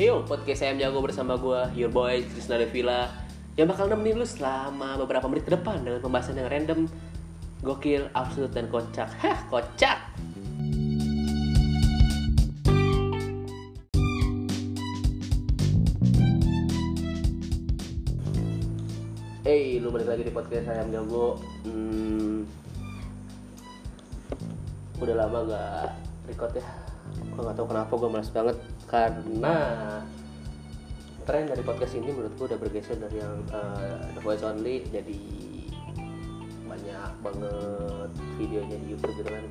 Yo, podcast saya jago bersama gue, your boy Trisna Devila. Yang bakal nemenin lu selama beberapa menit ke depan Dengan pembahasan yang random, gokil, absurd, dan kocak. Hah, kocak! Hey, lu balik lagi di podcast saya jago. Hmm, Udah lama gak record ya? Gue gak tau kenapa gue males banget Karena tren dari podcast ini menurut gue udah bergeser dari yang uh, The Voice Only Jadi banyak banget videonya di Youtube gitu kan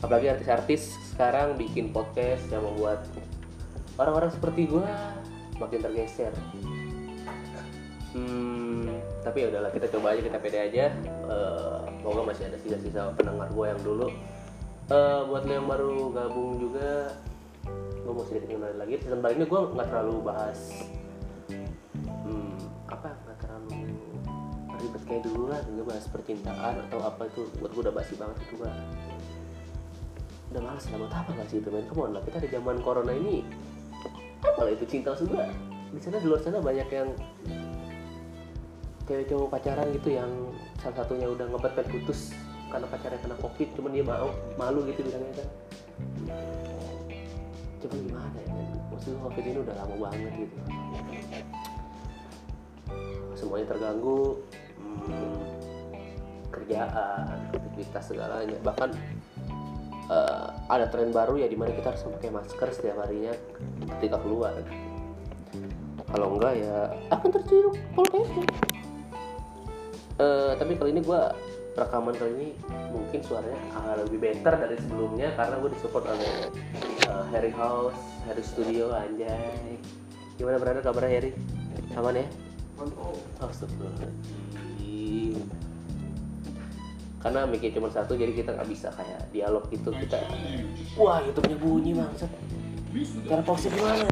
Apalagi artis-artis sekarang bikin podcast yang membuat orang-orang seperti gue makin tergeser Hmm, tapi ya udahlah kita coba aja kita pede aja. Uh, semoga masih ada sisa-sisa pendengar gue yang dulu. Uh, buat lo yang baru gabung juga, gue mau sedikit kenalin lagi. Season kali ini gue nggak terlalu bahas hmm, apa nggak terlalu ribet kayak dulu lah, nggak bahas percintaan atau apa itu. Buat gue udah basi banget itu gue. Udah males lah buat apa nggak sih itu main Come lah kita di zaman corona ini apa lah itu cinta juga di sana di luar sana banyak yang cewek cowok pacaran gitu yang salah satunya udah ngebet putus karena pacarnya kena covid cuman dia mau malu gitu bilangnya kan cuman gimana ya kan maksudnya covid ini udah lama banget gitu. Semuanya terganggu hmm, kerjaan aktivitas segalanya. Bahkan uh, ada tren baru ya di mana kita harus pakai masker setiap harinya ketika keluar. Kalau enggak ya akan tercium? Polkesnya Uh, tapi kali ini gue rekaman kali ini mungkin suaranya agak lebih better dari sebelumnya karena gue disupport oleh uh, Harry House, Harry Studio, anjay. Gimana berada kabarnya Harry? Aman ya? Oh, astagfirullahaladzim. Karena mikir cuma satu jadi kita nggak bisa kayak dialog gitu kita. Wah YouTube-nya bunyi bangsat. Cara pause gimana?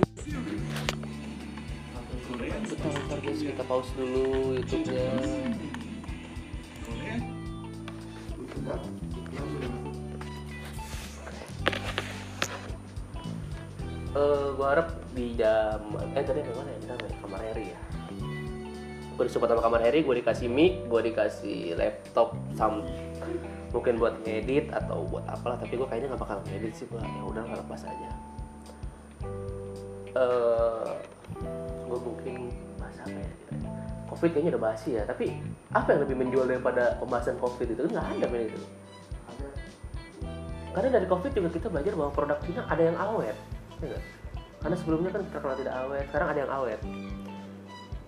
Bentar, bentar guys, kita pause dulu YouTube-nya. Uh, gue harap di jam eh tadi mana ya? Kita main kamar Harry ya. Gue disupport sama kamar Harry gue dikasih mic gue dikasih laptop sam mungkin buat ngedit atau buat apalah tapi gue kayaknya nggak bakal ngedit sih gue ya udah nggak lepas aja. Uh, gue mungkin bahas apa ya? Covid kayaknya udah basi ya tapi apa yang lebih menjual daripada pembahasan covid itu? Nggak ada men itu karena dari covid juga kita belajar bahwa produk Cina ada yang awet ya karena sebelumnya kan terkenal tidak awet sekarang ada yang awet.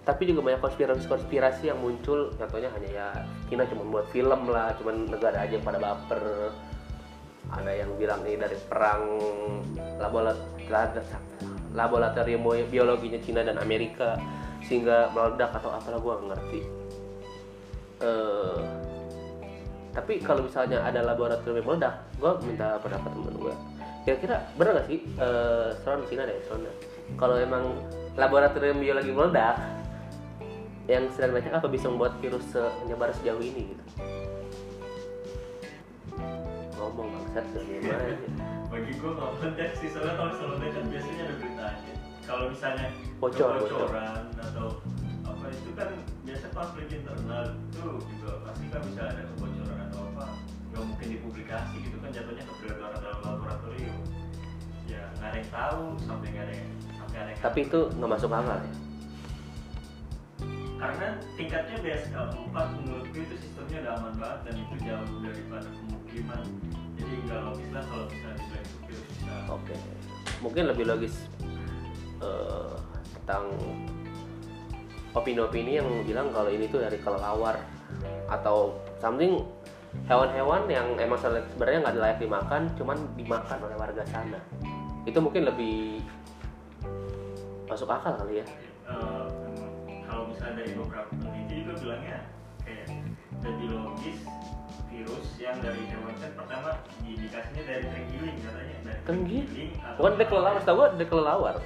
Tapi juga banyak konspirasi-konspirasi yang muncul contohnya hanya ya Cina cuma buat film lah cuma negara aja yang pada baper. Ada yang bilang ini dari perang laboratorium biologinya Cina dan Amerika sehingga meledak atau apalah gue ngerti. Uh, tapi kalau misalnya ada laboratorium yang meledak gue minta pendapat temen gue kira-kira benar gak sih uh, Stron Cina deh Stron kalau emang laboratorium biologi meledak yang sedang banyak apa bisa membuat virus menyebar sejauh ini gitu? Ngomong bangsat gimana bagi gue nggak penting sih soalnya kalau misalnya kan biasanya ada beritanya kalau misalnya bocor bocoran atau apa itu kan biasa konflik internal itu juga. Pasti kan bisa ada kebocoran nggak mungkin dipublikasi gitu kan jatuhnya ke dalam laboratorium. Ya nggak ada yang tahu sampai nggak ada yang sampai ada yang tapi itu nggak masuk akal ya? Karena tingkatnya BSL 4 menurutku itu sistemnya udah aman banget dan itu jauh daripada pemukiman. Jadi nggak logis lah kalau misalnya dibilang itu bisa. Oke. Okay. mungkin lebih logis uh, tentang opini-opini yang bilang kalau ini tuh dari kelelawar atau something hewan-hewan yang emang sebenarnya nggak layak dimakan cuman dimakan oleh warga sana. Itu mungkin lebih masuk akal kali ya. Uh, kalau misalnya dari beberapa peneliti juga bilangnya kayak lebih logis virus yang dari hewan kan pertama indikasinya dari terenggiling katanya dari terenggiling bukan dari kelelawar setahu gue dari kelelawar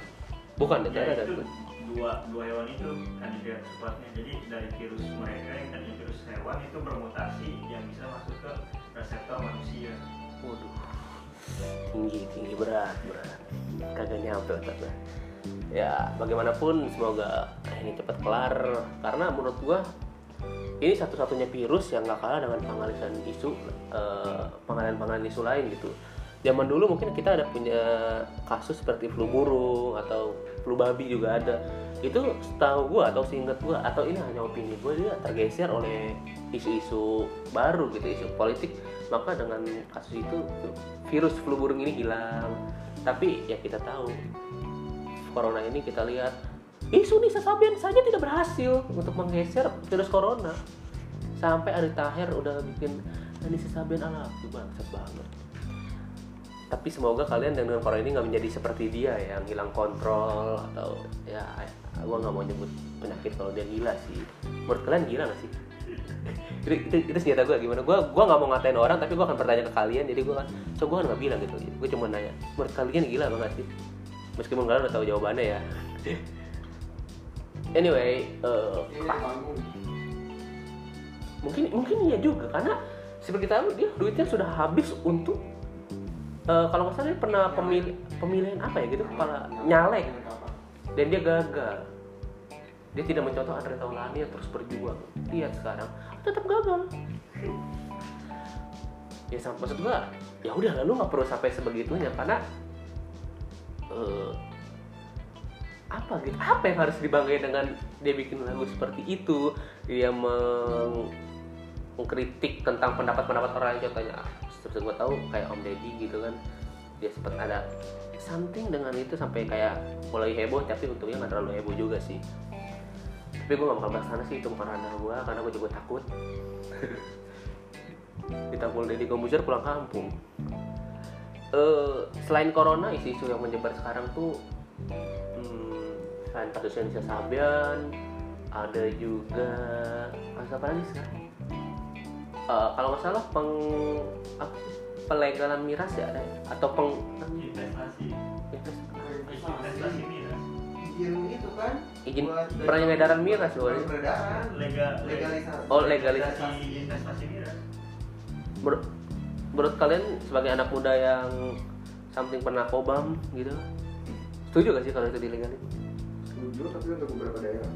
bukan ya, dari itu dua dua hewan itu kandidat kuatnya jadi dari virus mereka yang tadinya virus hewan itu bermutasi yang bisa masuk ke reseptor manusia. Waduh. Tinggi tinggi berat berat. Kagak nyampe otaknya. Ya bagaimanapun semoga ini cepat kelar. Karena menurut gua ini satu-satunya virus yang nggak kalah dengan pengalihan isu eh, pengalihan-pengalihan isu lain gitu zaman dulu mungkin kita ada punya kasus seperti flu burung atau flu babi juga ada. Itu setahu gua atau seingat gua atau ini hanya opini gua dia tergeser oleh isu-isu baru gitu isu politik. Maka dengan kasus itu virus flu burung ini hilang. Tapi ya kita tahu corona ini kita lihat isu Nisa Sabian saja tidak berhasil untuk menggeser virus corona. Sampai Ari Tahir udah bikin Nisa Sabian ala bangsat banget tapi semoga kalian dengan corona ini nggak menjadi seperti dia yang hilang kontrol atau ya gue nggak mau nyebut penyakit kalau dia gila sih. Menurut kalian gila nggak sih? Itu, itu, itu senjata gue gimana? Gue gue nggak mau ngatain orang tapi gue akan bertanya ke kalian. Jadi gue kan so gue kan nggak bilang gitu. Gue cuma nanya menurut kalian gila banget sih? Meskipun kalian udah tahu jawabannya ya. Anyway eh, mungkin mungkin iya juga karena seperti kita tahu dia duitnya sudah habis untuk eh, kalau nggak salah dia pernah pemilih pemilihan apa ya gitu kepala nyalek. Dan dia gagal. Dia tidak mencontoh Andre Taulani yang terus berjuang. Lihat sekarang. Tetap gagal. Ya maksud gua ya udah lalu nggak perlu sampai sebegitunya karena eh, apa gitu? Apa yang harus dibanggain dengan dia bikin lagu seperti itu? Dia meng- mengkritik tentang pendapat-pendapat orang lain contohnya seperti gue tahu kayak Om Deddy gitu kan. Dia sempat ada something dengan itu sampai kayak mulai heboh tapi untungnya nggak terlalu heboh juga sih. Tapi gue gak bakal bahas sana sih itu bukan ranah gue karena gue juga takut. Ditampol Deddy Kombuser pulang kampung. Eh, selain corona isu-isu yang menyebar sekarang tuh hmm, selain kasusnya Nisa Sabian ada juga kasus apa lagi sekarang Eh, kalau nggak salah peng apa sih, pelegalan miras ya ada? Atau peng investasi. Investasi. Miras. Izin itu kan izin buat peredaran miras loh peredaran. Legal legalisasi. Oh, legalisasi. investasi miras. Menur- menurut kalian sebagai anak muda yang something pernah kobam gitu setuju gak sih kalau itu dilegalin? Setuju tapi untuk beberapa daerah.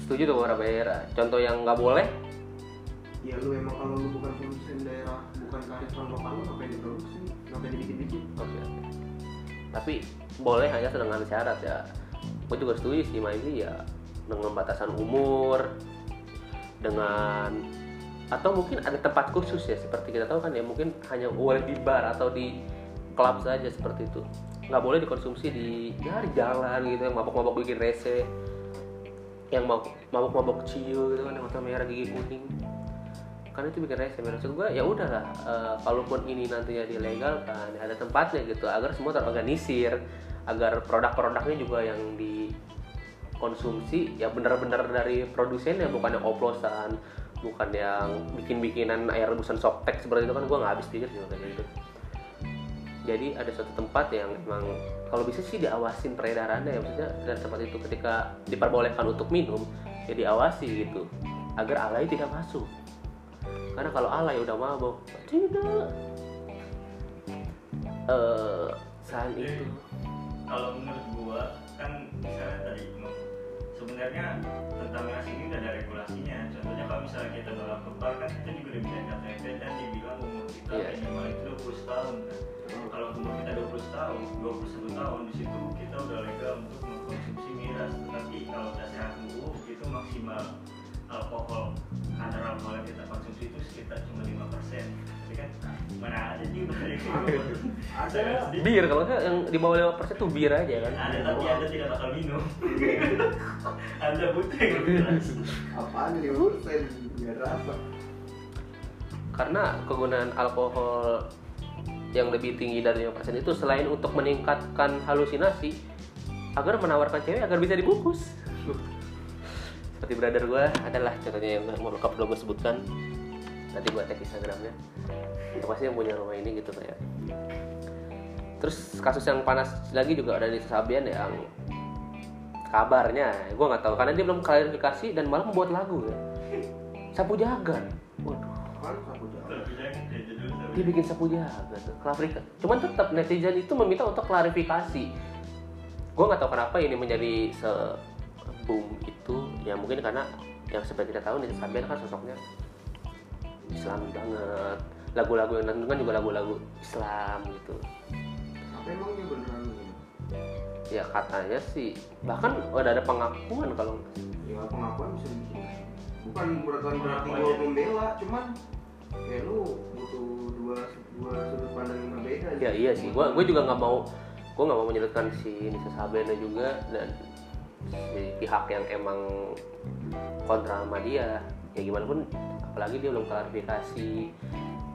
Setuju tuh beberapa daerah. Contoh yang nggak boleh ya lu emang kalau lu bukan produsen daerah bukan kearifan lokal lu ngapain diproduksi? Ngapain dibikin-bikin oke oke. Tapi boleh hanya dengan syarat ya. Gue juga setuju sih Maizi ya. Dengan batasan umur dengan atau mungkin ada tempat khusus ya seperti kita tahu kan ya mungkin hanya boleh di bar atau di klub saja seperti itu. Nggak boleh dikonsumsi di ya di jalan gitu yang mabok-mabok bikin rese yang mabok mabok ciu gitu kan yang mata merah gigi kuning kan itu bikin rese maksud gue ya udahlah eh, kalaupun ini nantinya dilegalkan ya ada tempatnya gitu agar semua terorganisir agar produk-produknya juga yang dikonsumsi ya benar-benar dari produsennya bukan yang oplosan bukan yang bikin-bikinan air rebusan softtek seperti itu kan gue nggak habis pikir juga kayak gitu jadi ada suatu tempat yang emang kalau bisa sih diawasin peredarannya ya maksudnya dan tempat itu ketika diperbolehkan untuk minum ya diawasi gitu agar alay tidak masuk karena kalau alay udah mabok. Tidak. Eh selain itu. kalau menurut gua kan misalnya tadi sebenarnya tentang miras ini udah ada regulasinya. Contohnya kalau misalnya kita dalam kebal kan kita juga udah bisa KTP dan dibilang umur kita Iya. minimal itu 20 tahun kan. Kalau umur kita 20 tahun 21 tahun di situ kita udah legal untuk mengkonsumsi miras tetapi kalau udah sehat tubuh itu maksimal alkohol kadar alkohol yang kita konsumsi itu sekitar cuma 5% tapi kan mana ada sih balik Ada. bir kalau nggak yang di bawah lima persen tuh bir aja kan. Ada tapi anda tidak bakal minum. Anda keras apaan nih persen? Nggak rasa karena kegunaan alkohol yang lebih tinggi dari 5% itu selain untuk meningkatkan halusinasi agar menawarkan cewek agar bisa dibungkus seperti brother gue adalah contohnya yang mau lengkap udah gue sebutkan. Nanti gue tag instagramnya. Itu pasti yang punya rumah ini gitu kayak terus kasus yang panas lagi juga ada di Sabian yang kabarnya gue nggak tahu karena dia belum klarifikasi dan malah membuat lagu ya. Sapu jagan waduh. Kayak judul tapi dia bikin sapu jagat tuh klarifikasi. Cuman tetap netizen itu meminta untuk klarifikasi. Gue nggak tahu kenapa ini menjadi se boom itu ya mungkin karena yang seperti kita tahu nih Sabian kan sosoknya Islami banget. Lagu-lagu yang nonton kan juga lagu-lagu Islam gitu. Apa emang dia beneran ya katanya sih. Bahkan udah ada pengakuan kalau ya pengakuan bisa bikin bukan bukan berarti gue membela cuman ya lu butuh dua dua sudut pandang yang berbeda ya iya sih. Gue gue juga nggak mau gue nggak mau menyudutkan si Nisa Sabena juga dan si pihak yang emang kontra sama dia ya gimana pun apalagi dia belum klarifikasi.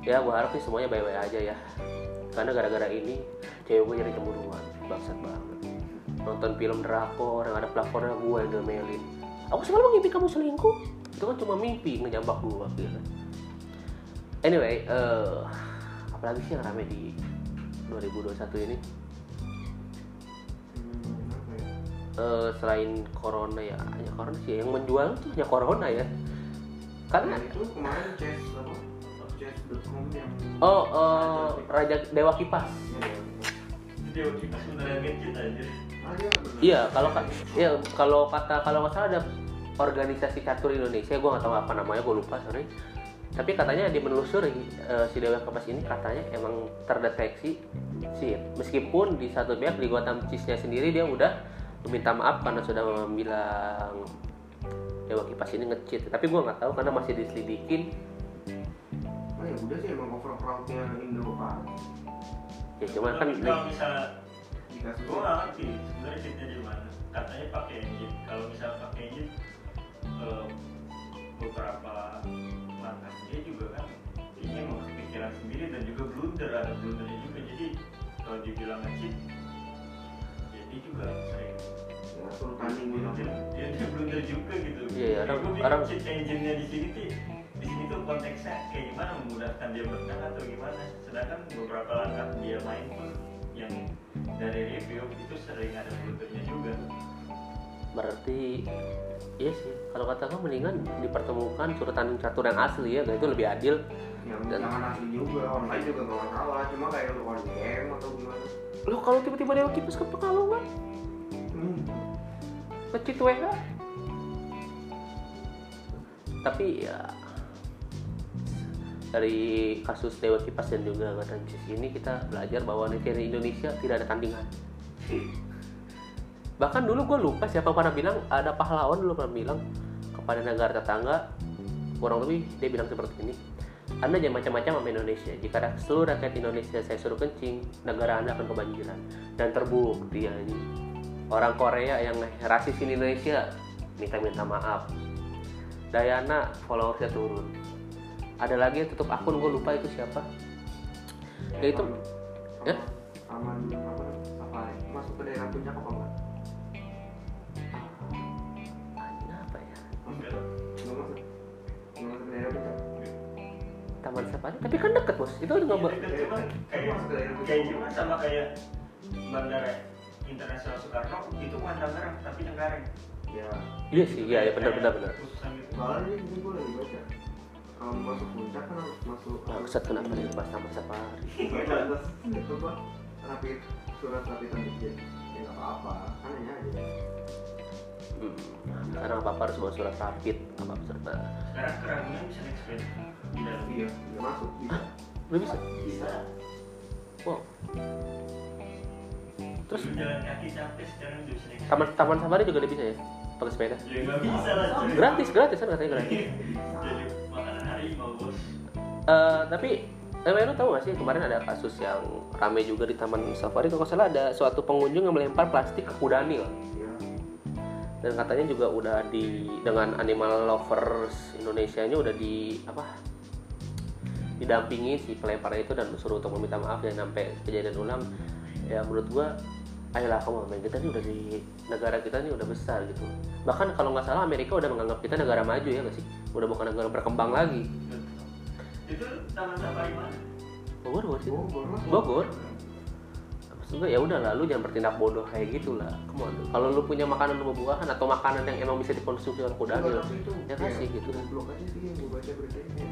Ya gue harap sih semuanya baik-baik aja ya. Karena gara-gara ini cewek gue jadi cemburuan bangsat banget. Nonton film drakor yang ada pelakornya gue yang domelin aku selalu mimpi kamu selingkuh. Itu kan cuma mimpi ngejambak gue gitu anyway eh apalagi sih yang rame di 2021 ini ya? Eh, selain corona ya hanya corona sih yang menjual tuh hanya corona ya. Karena Nah, itu kemarin chess apa? Chess.com yang oh eh, raja dewa kipas. Ya, Itu dia kita sebenarnya ngecit aja. ah, iya kalau ka- ya kalau kata kalau nggak salah ada organisasi catur Indonesia. Gue nggak tahu apa namanya gue lupa sorry. Tapi katanya dia menelusuri eh, si dewa kipas ini katanya emang terdeteksi sih meskipun di satu pihak di Gotham Cheese-nya sendiri dia udah meminta maaf karena sudah bilang dewa kipas ini ngecit tapi gue nggak tahu karena masih diselidikin oh ya udah sih emang overcrowdnya Indo Pak ya cuman kan kalau misalnya dikasih gue nggak ngerti sebenarnya cheatnya di mana. Katanya pakai engine. Kalau misalnya pakai engine, eh, beberapa langkah dia juga kan ini emang kepikiran sendiri dan juga blunder ada blundernya juga. Jadi kalau dibilang nge-cheat, ya dia juga sering ya suruh tanding dia, gitu dia, dia blunder juga gitu. Iya, iya, orang- Gue orang- cheat engine-nya di sini tuh di sini tuh konteksnya kayak gimana memudahkan dia menang atau gimana. Sedangkan beberapa langkah dia main pun yang dari review itu sering ada blundernya juga. berarti iya sih kalau kata gue mendingan dipertemukan suruh tanding catur yang asli ya itu lebih adil yang Dan- jangan asli juga online juga gak masalah cuma kayak lu on game atau gimana lo kalau tiba-tiba dewa kipas ke pekalongan? Hmm. ngecit WH tapi ya dari kasus Dewa Kipas dan juga Cheese ini kita belajar bahwa negara Indonesia tidak ada tandingan. Bahkan dulu gue lupa siapa pernah bilang ada pahlawan dulu pernah bilang kepada negara tetangga kurang lebih dia bilang seperti ini anda jangan macam-macam sama Indonesia. Jika seluruh rakyat Indonesia saya suruh kencing negara anda akan kebanjiran dan terbukti ya ini. Orang Korea yang rasis di Indonesia minta-minta maaf. Dayana followersnya turun. Ada lagi yang tutup akun gue lupa itu siapa. Ya, itu- ya? aman. Apa? Masuk ke daerah puncak apa enggak? Apa ya? Enggak. nggak masuk. Nggak masuk daerah puncak Taman Safari tapi kan deket bos. Itu nggak Iya, cuma kayak masuk ke daerah puncak kayak gimana sama kayak bandara internasional Soekarno. Itu bukan Tangerang tapi Cengkareng. ya iya sih iya ya benar benar benar. Soalnya ini, gue lagi baca. Kalau masuk puncak kan harus masuk Bangsat kenapa nih? Pas Taman Safari atas itu apa rapid surat rapidan dikit ya nggak apa-apa. Kan hanya aja hmm. sekarang apa apa harus bawa surat rapid apa serta. Sekarang keraguan bisa naik sepeda. Di dalam. iya nggak masuk bisa. Udah bisa? Bisa. wow. Terus? Jalan kaki capek sekarang bisa naik taman taman safari juga udah bisa ya? Pakai sepeda? Ya bisa lah. gratis gratis kan katanya gratis. Jadi makanan harimau bos. Eh, tapi eh, lu tahu gak sih kemarin ada kasus yang rame juga di taman safari? Kalau salah ada suatu pengunjung yang melempar plastik ke kuda nil ya dan katanya juga udah di dengan animal lovers Indonesia nya udah di apa didampingi si pelemparnya itu dan suruh untuk meminta maaf dan sampai kejadian ulang. Ya menurut gua ayolah kamu main kita nih udah di negara kita nih udah besar gitu. Bahkan kalau nggak salah Amerika udah menganggap kita negara maju ya nggak sih? Udah bukan negara berkembang lagi. Itu taman safari mana? Bogor Bogor sih. Bogor lah Bogor maksud gue ya udah lah lu jangan bertindak bodoh kayak gitu lah come on. Kalau lu punya makanan buah-buahan atau makanan yang emang bisa dikonsumsi oleh kuda ya kasih gitu. goblok aja sih yang gue baca beritanya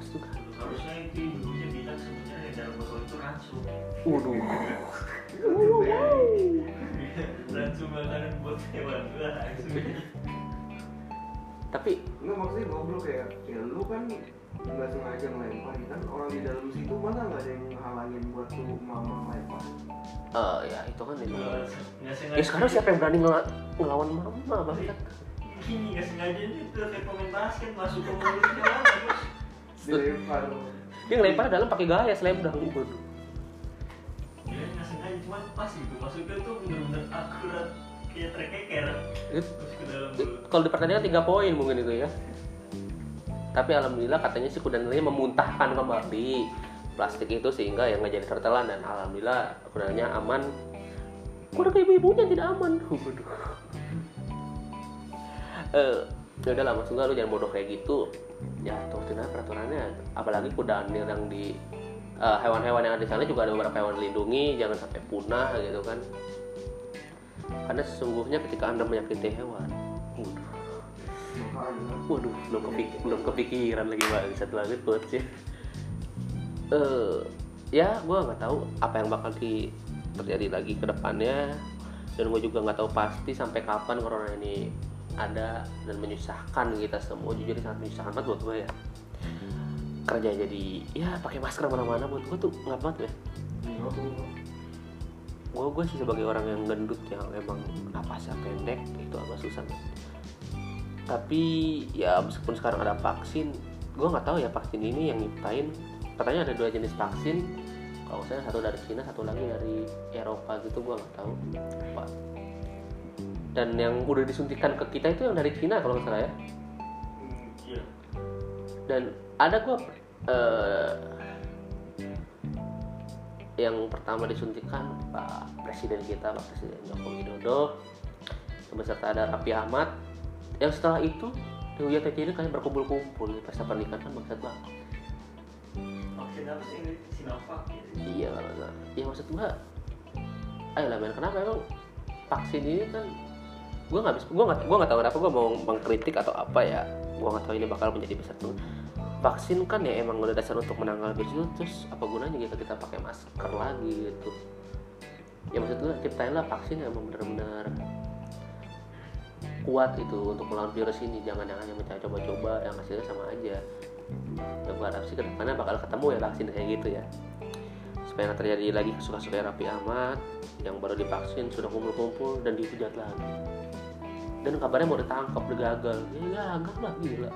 Maksud gue, Harusnya itu ibunya bilang sebenarnya dalam botol itu racun. waduh. Langsung makanan buat hewan tapi Enggak maksudnya goblok kayak ya lu kan nggak sengaja ngelempar ya kan orang di dalam situ mana nggak ada yang ngehalangin buat tuh mama ngelempar? Eh ya itu kan itu ya sekarang siapa yang berani ngel- ngelawan mama banget gini nggak sengaja itu kayak pemain basket masuk ke mulutnya terus dilempar. Dia ngelempar dalam pakai gaya slam dunk waduh dia nggak sengaja cuma pas gitu. Masuknya tuh bener-bener akurat kayak terkeker. Terus ke dalam mulut. Kalau di pertandingan tiga poin mungkin itu ya tapi alhamdulillah katanya si kuda nilainya memuntahkan kembali plastik itu sehingga yang nggak jadi tertelan dan alhamdulillah kudanya aman. Kuda ke ibu-ibunya tidak aman. Waduh eh ya udahlah maksudnya lu jangan bodoh kayak gitu. Ya aja peraturannya. Apalagi kuda anil yang di eh, hewan-hewan yang ada di sana juga ada beberapa hewan dilindungi jangan sampai punah gitu kan. Karena sesungguhnya ketika anda menyakiti hewan waduh Waduh, belum kepik belum kepikiran lagi bang satu lagi coach ya. Eh, ya gue nggak tahu apa yang bakal di terjadi lagi ke depannya. Dan gue juga nggak tahu pasti sampai kapan corona ini ada dan menyusahkan kita semua. Jujur sangat menyusahkan banget buat gue ya. Kerja jadi ya pakai masker mana-mana buat gue tuh nggak banget ya. Gue gue sih sebagai orang yang gendut yang emang napasnya pendek itu agak susah tapi ya meskipun sekarang ada vaksin gue nggak tahu ya vaksin ini yang nyiptain. Katanya ada dua jenis vaksin. Kalau saya satu dari Cina satu lagi dari Eropa gitu gue nggak tahu. Apa? Dan yang udah disuntikan ke kita itu yang dari Cina kalau nggak salah ya. Hmm, iya. Dan ada gue eh, yang pertama disuntikan Pak Presiden kita Pak Presiden Joko Widodo beserta ada Raffi Ahmad yang setelah itu Dewi Tetiri kalian berkumpul-kumpul di pesta pernikahan kan maksud banget vaksin apa sih ini Sinovac ya iya nggak ya maksud gua ayo lah men kenapa emang vaksin ini kan gua nggak bisa gua nggak gua nggak tahu kenapa gua mau mengkritik atau apa ya. Gua nggak tahu ini bakal menjadi besar tuh vaksin kan ya emang udah dasar untuk menangkal virus itu terus apa gunanya kita kita pakai masker lagi gitu. Ya maksud gua ciptainlah vaksin yang benar-benar kuat itu untuk melawan virus ini. Jangan yang hanya mencoba coba-coba yang hasilnya sama aja. Ya gua harap sih ke depannya bakal ketemu ya vaksin kayak gitu ya. Supaya nggak terjadi lagi kasus-kasus Raffi Ahmad yang baru divaksin sudah kumpul-kumpul dan dihujat lagi. Dan kabarnya mau ditangkap udah gagal. Ya gagal lah gila.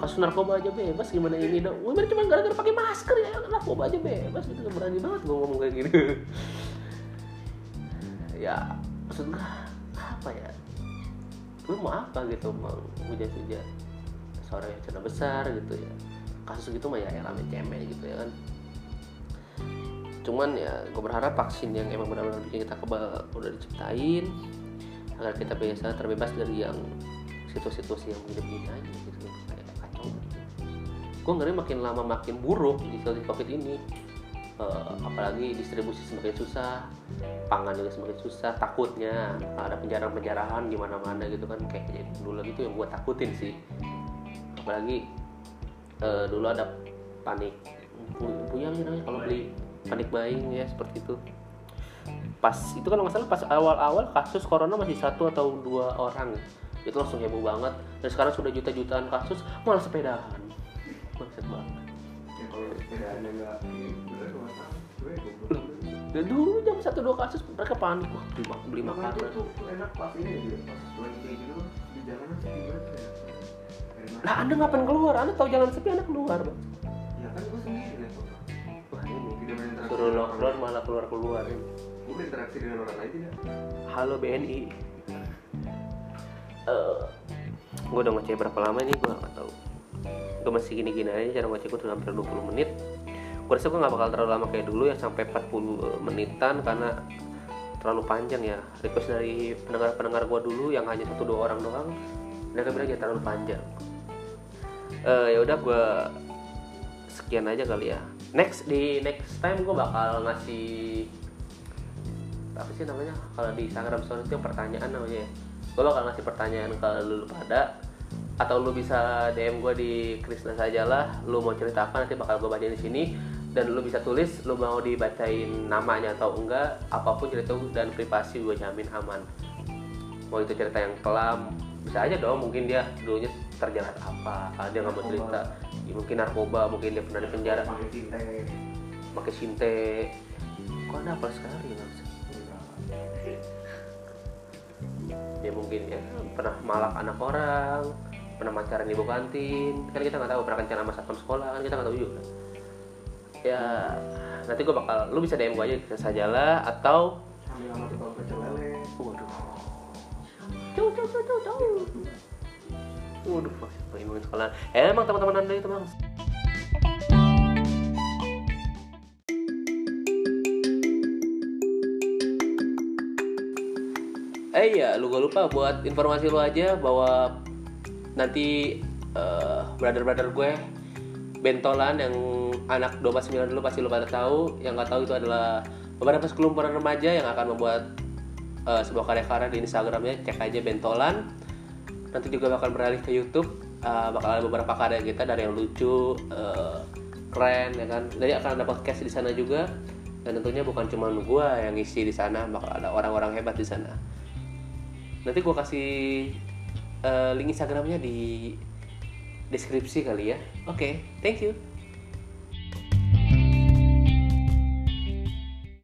Kasus narkoba aja bebas gimana ini dong Wah, cuma gara-gara pakai masker ya narkoba aja bebas. Gitu berani banget gue ngomong kayak gitu ya maksud gue apa ya lu mau apa gitu mau hujat-hujat seorang yang cerita besar gitu ya. Kasus gitu mah ya rame cemeh gitu ya kan. Cuman ya gue berharap vaksin yang emang benar-benar bikin kita kebal udah diciptain agar kita bisa terbebas dari yang situasi-situasi yang begini-begini aja gitu. Kayak kacau gue ngeri makin lama makin buruk di situasi covid ini Eh, apalagi distribusi semakin susah pangan juga semakin susah takutnya ada penjarahan-penjarahan di mana-mana gitu kan kayak kejadian dulu gitu yang gue takutin sih. Apalagi eh, dulu ada panik pu- punya sih namanya kalau beli panik buying ya seperti itu. Pas itu kan nggak salah pas awal-awal kasus corona masih satu atau dua orang. Itu langsung heboh banget. Dan sekarang sudah juta-jutaan kasus malah sepedahan Maksud banget. Ya kalau sepedaannya nggak dan dulu jam satu dua kasus mereka panik. Wah beli, mak- beli makanan. tuh, tuh enak pas ini aja pas lagi kayak gitu di jalanan sepi banget ya? Lah anda ngapain keluar? Anda tahu jalan sepi anda keluar bang. Ya kan gue sendiri lihat wah ini suruh lockdown orang malah keluar keluar lain. gue berinteraksi dengan orang lain tidak? Halo BNI eh gue udah ngecek berapa lama ini gue gak tahu. Gue masih gini-gini aja cara ngecek gue udah hampir 20 menit gue rasa gue gak bakal terlalu lama kayak dulu ya sampai 40 menitan karena terlalu panjang ya. Request dari pendengar-pendengar gue dulu yang hanya satu dua orang doang mereka bilang ya terlalu panjang. Eh ya udah gue sekian aja kali ya. Next di next time gue bakal ngasih apa sih namanya? Kalau di Instagram story itu pertanyaan namanya ya. Gue bakal ngasih pertanyaan ke lu pada atau lu bisa DM gue di Krisna saja lah lu mau cerita apa nanti bakal gue bacain di sini dan lu bisa tulis lu mau dibacain namanya atau enggak apa pun cerita dan privasi gue jamin aman. Mau itu cerita yang kelam bisa aja dong mungkin dia dulunya terjerat apa kalau dia nggak mau cerita. Ya, mungkin narkoba mungkin dia pernah di penjara. Pakai cinta pakai sinte. Kok ada apa sekali ya ya mungkin ya pernah malak anak orang pernah pacaran di ibu kantin. Kan kita nggak tahu pernah kencan sama satpam sekolah kan kita nggak tahu juga ya nanti gue bakal lu bisa dm gue aja bisa sajalah atau waduh pengen sekolah. Eh, emang teman-teman anda itu bang. Eh iya, lu gak lupa buat informasi lu aja bahwa nanti eh, brother-brother gue bentolan yang anak 29 dulu pasti lu pada tahu, yang nggak tahu itu adalah beberapa sekelumpulan remaja yang akan membuat eh, sebuah karya-karya di Instagramnya, cek aja bentolan. Nanti juga bakal beralih ke YouTube, eh, bakal ada beberapa karya kita dari yang lucu, eh, keren ya kan. Jadi akan ada podcast di sana juga. Dan tentunya bukan cuma gue yang ngisi di sana, bakal ada orang-orang hebat di sana nanti gue kasih eh, link instagramnya di deskripsi kali ya. Oke thank you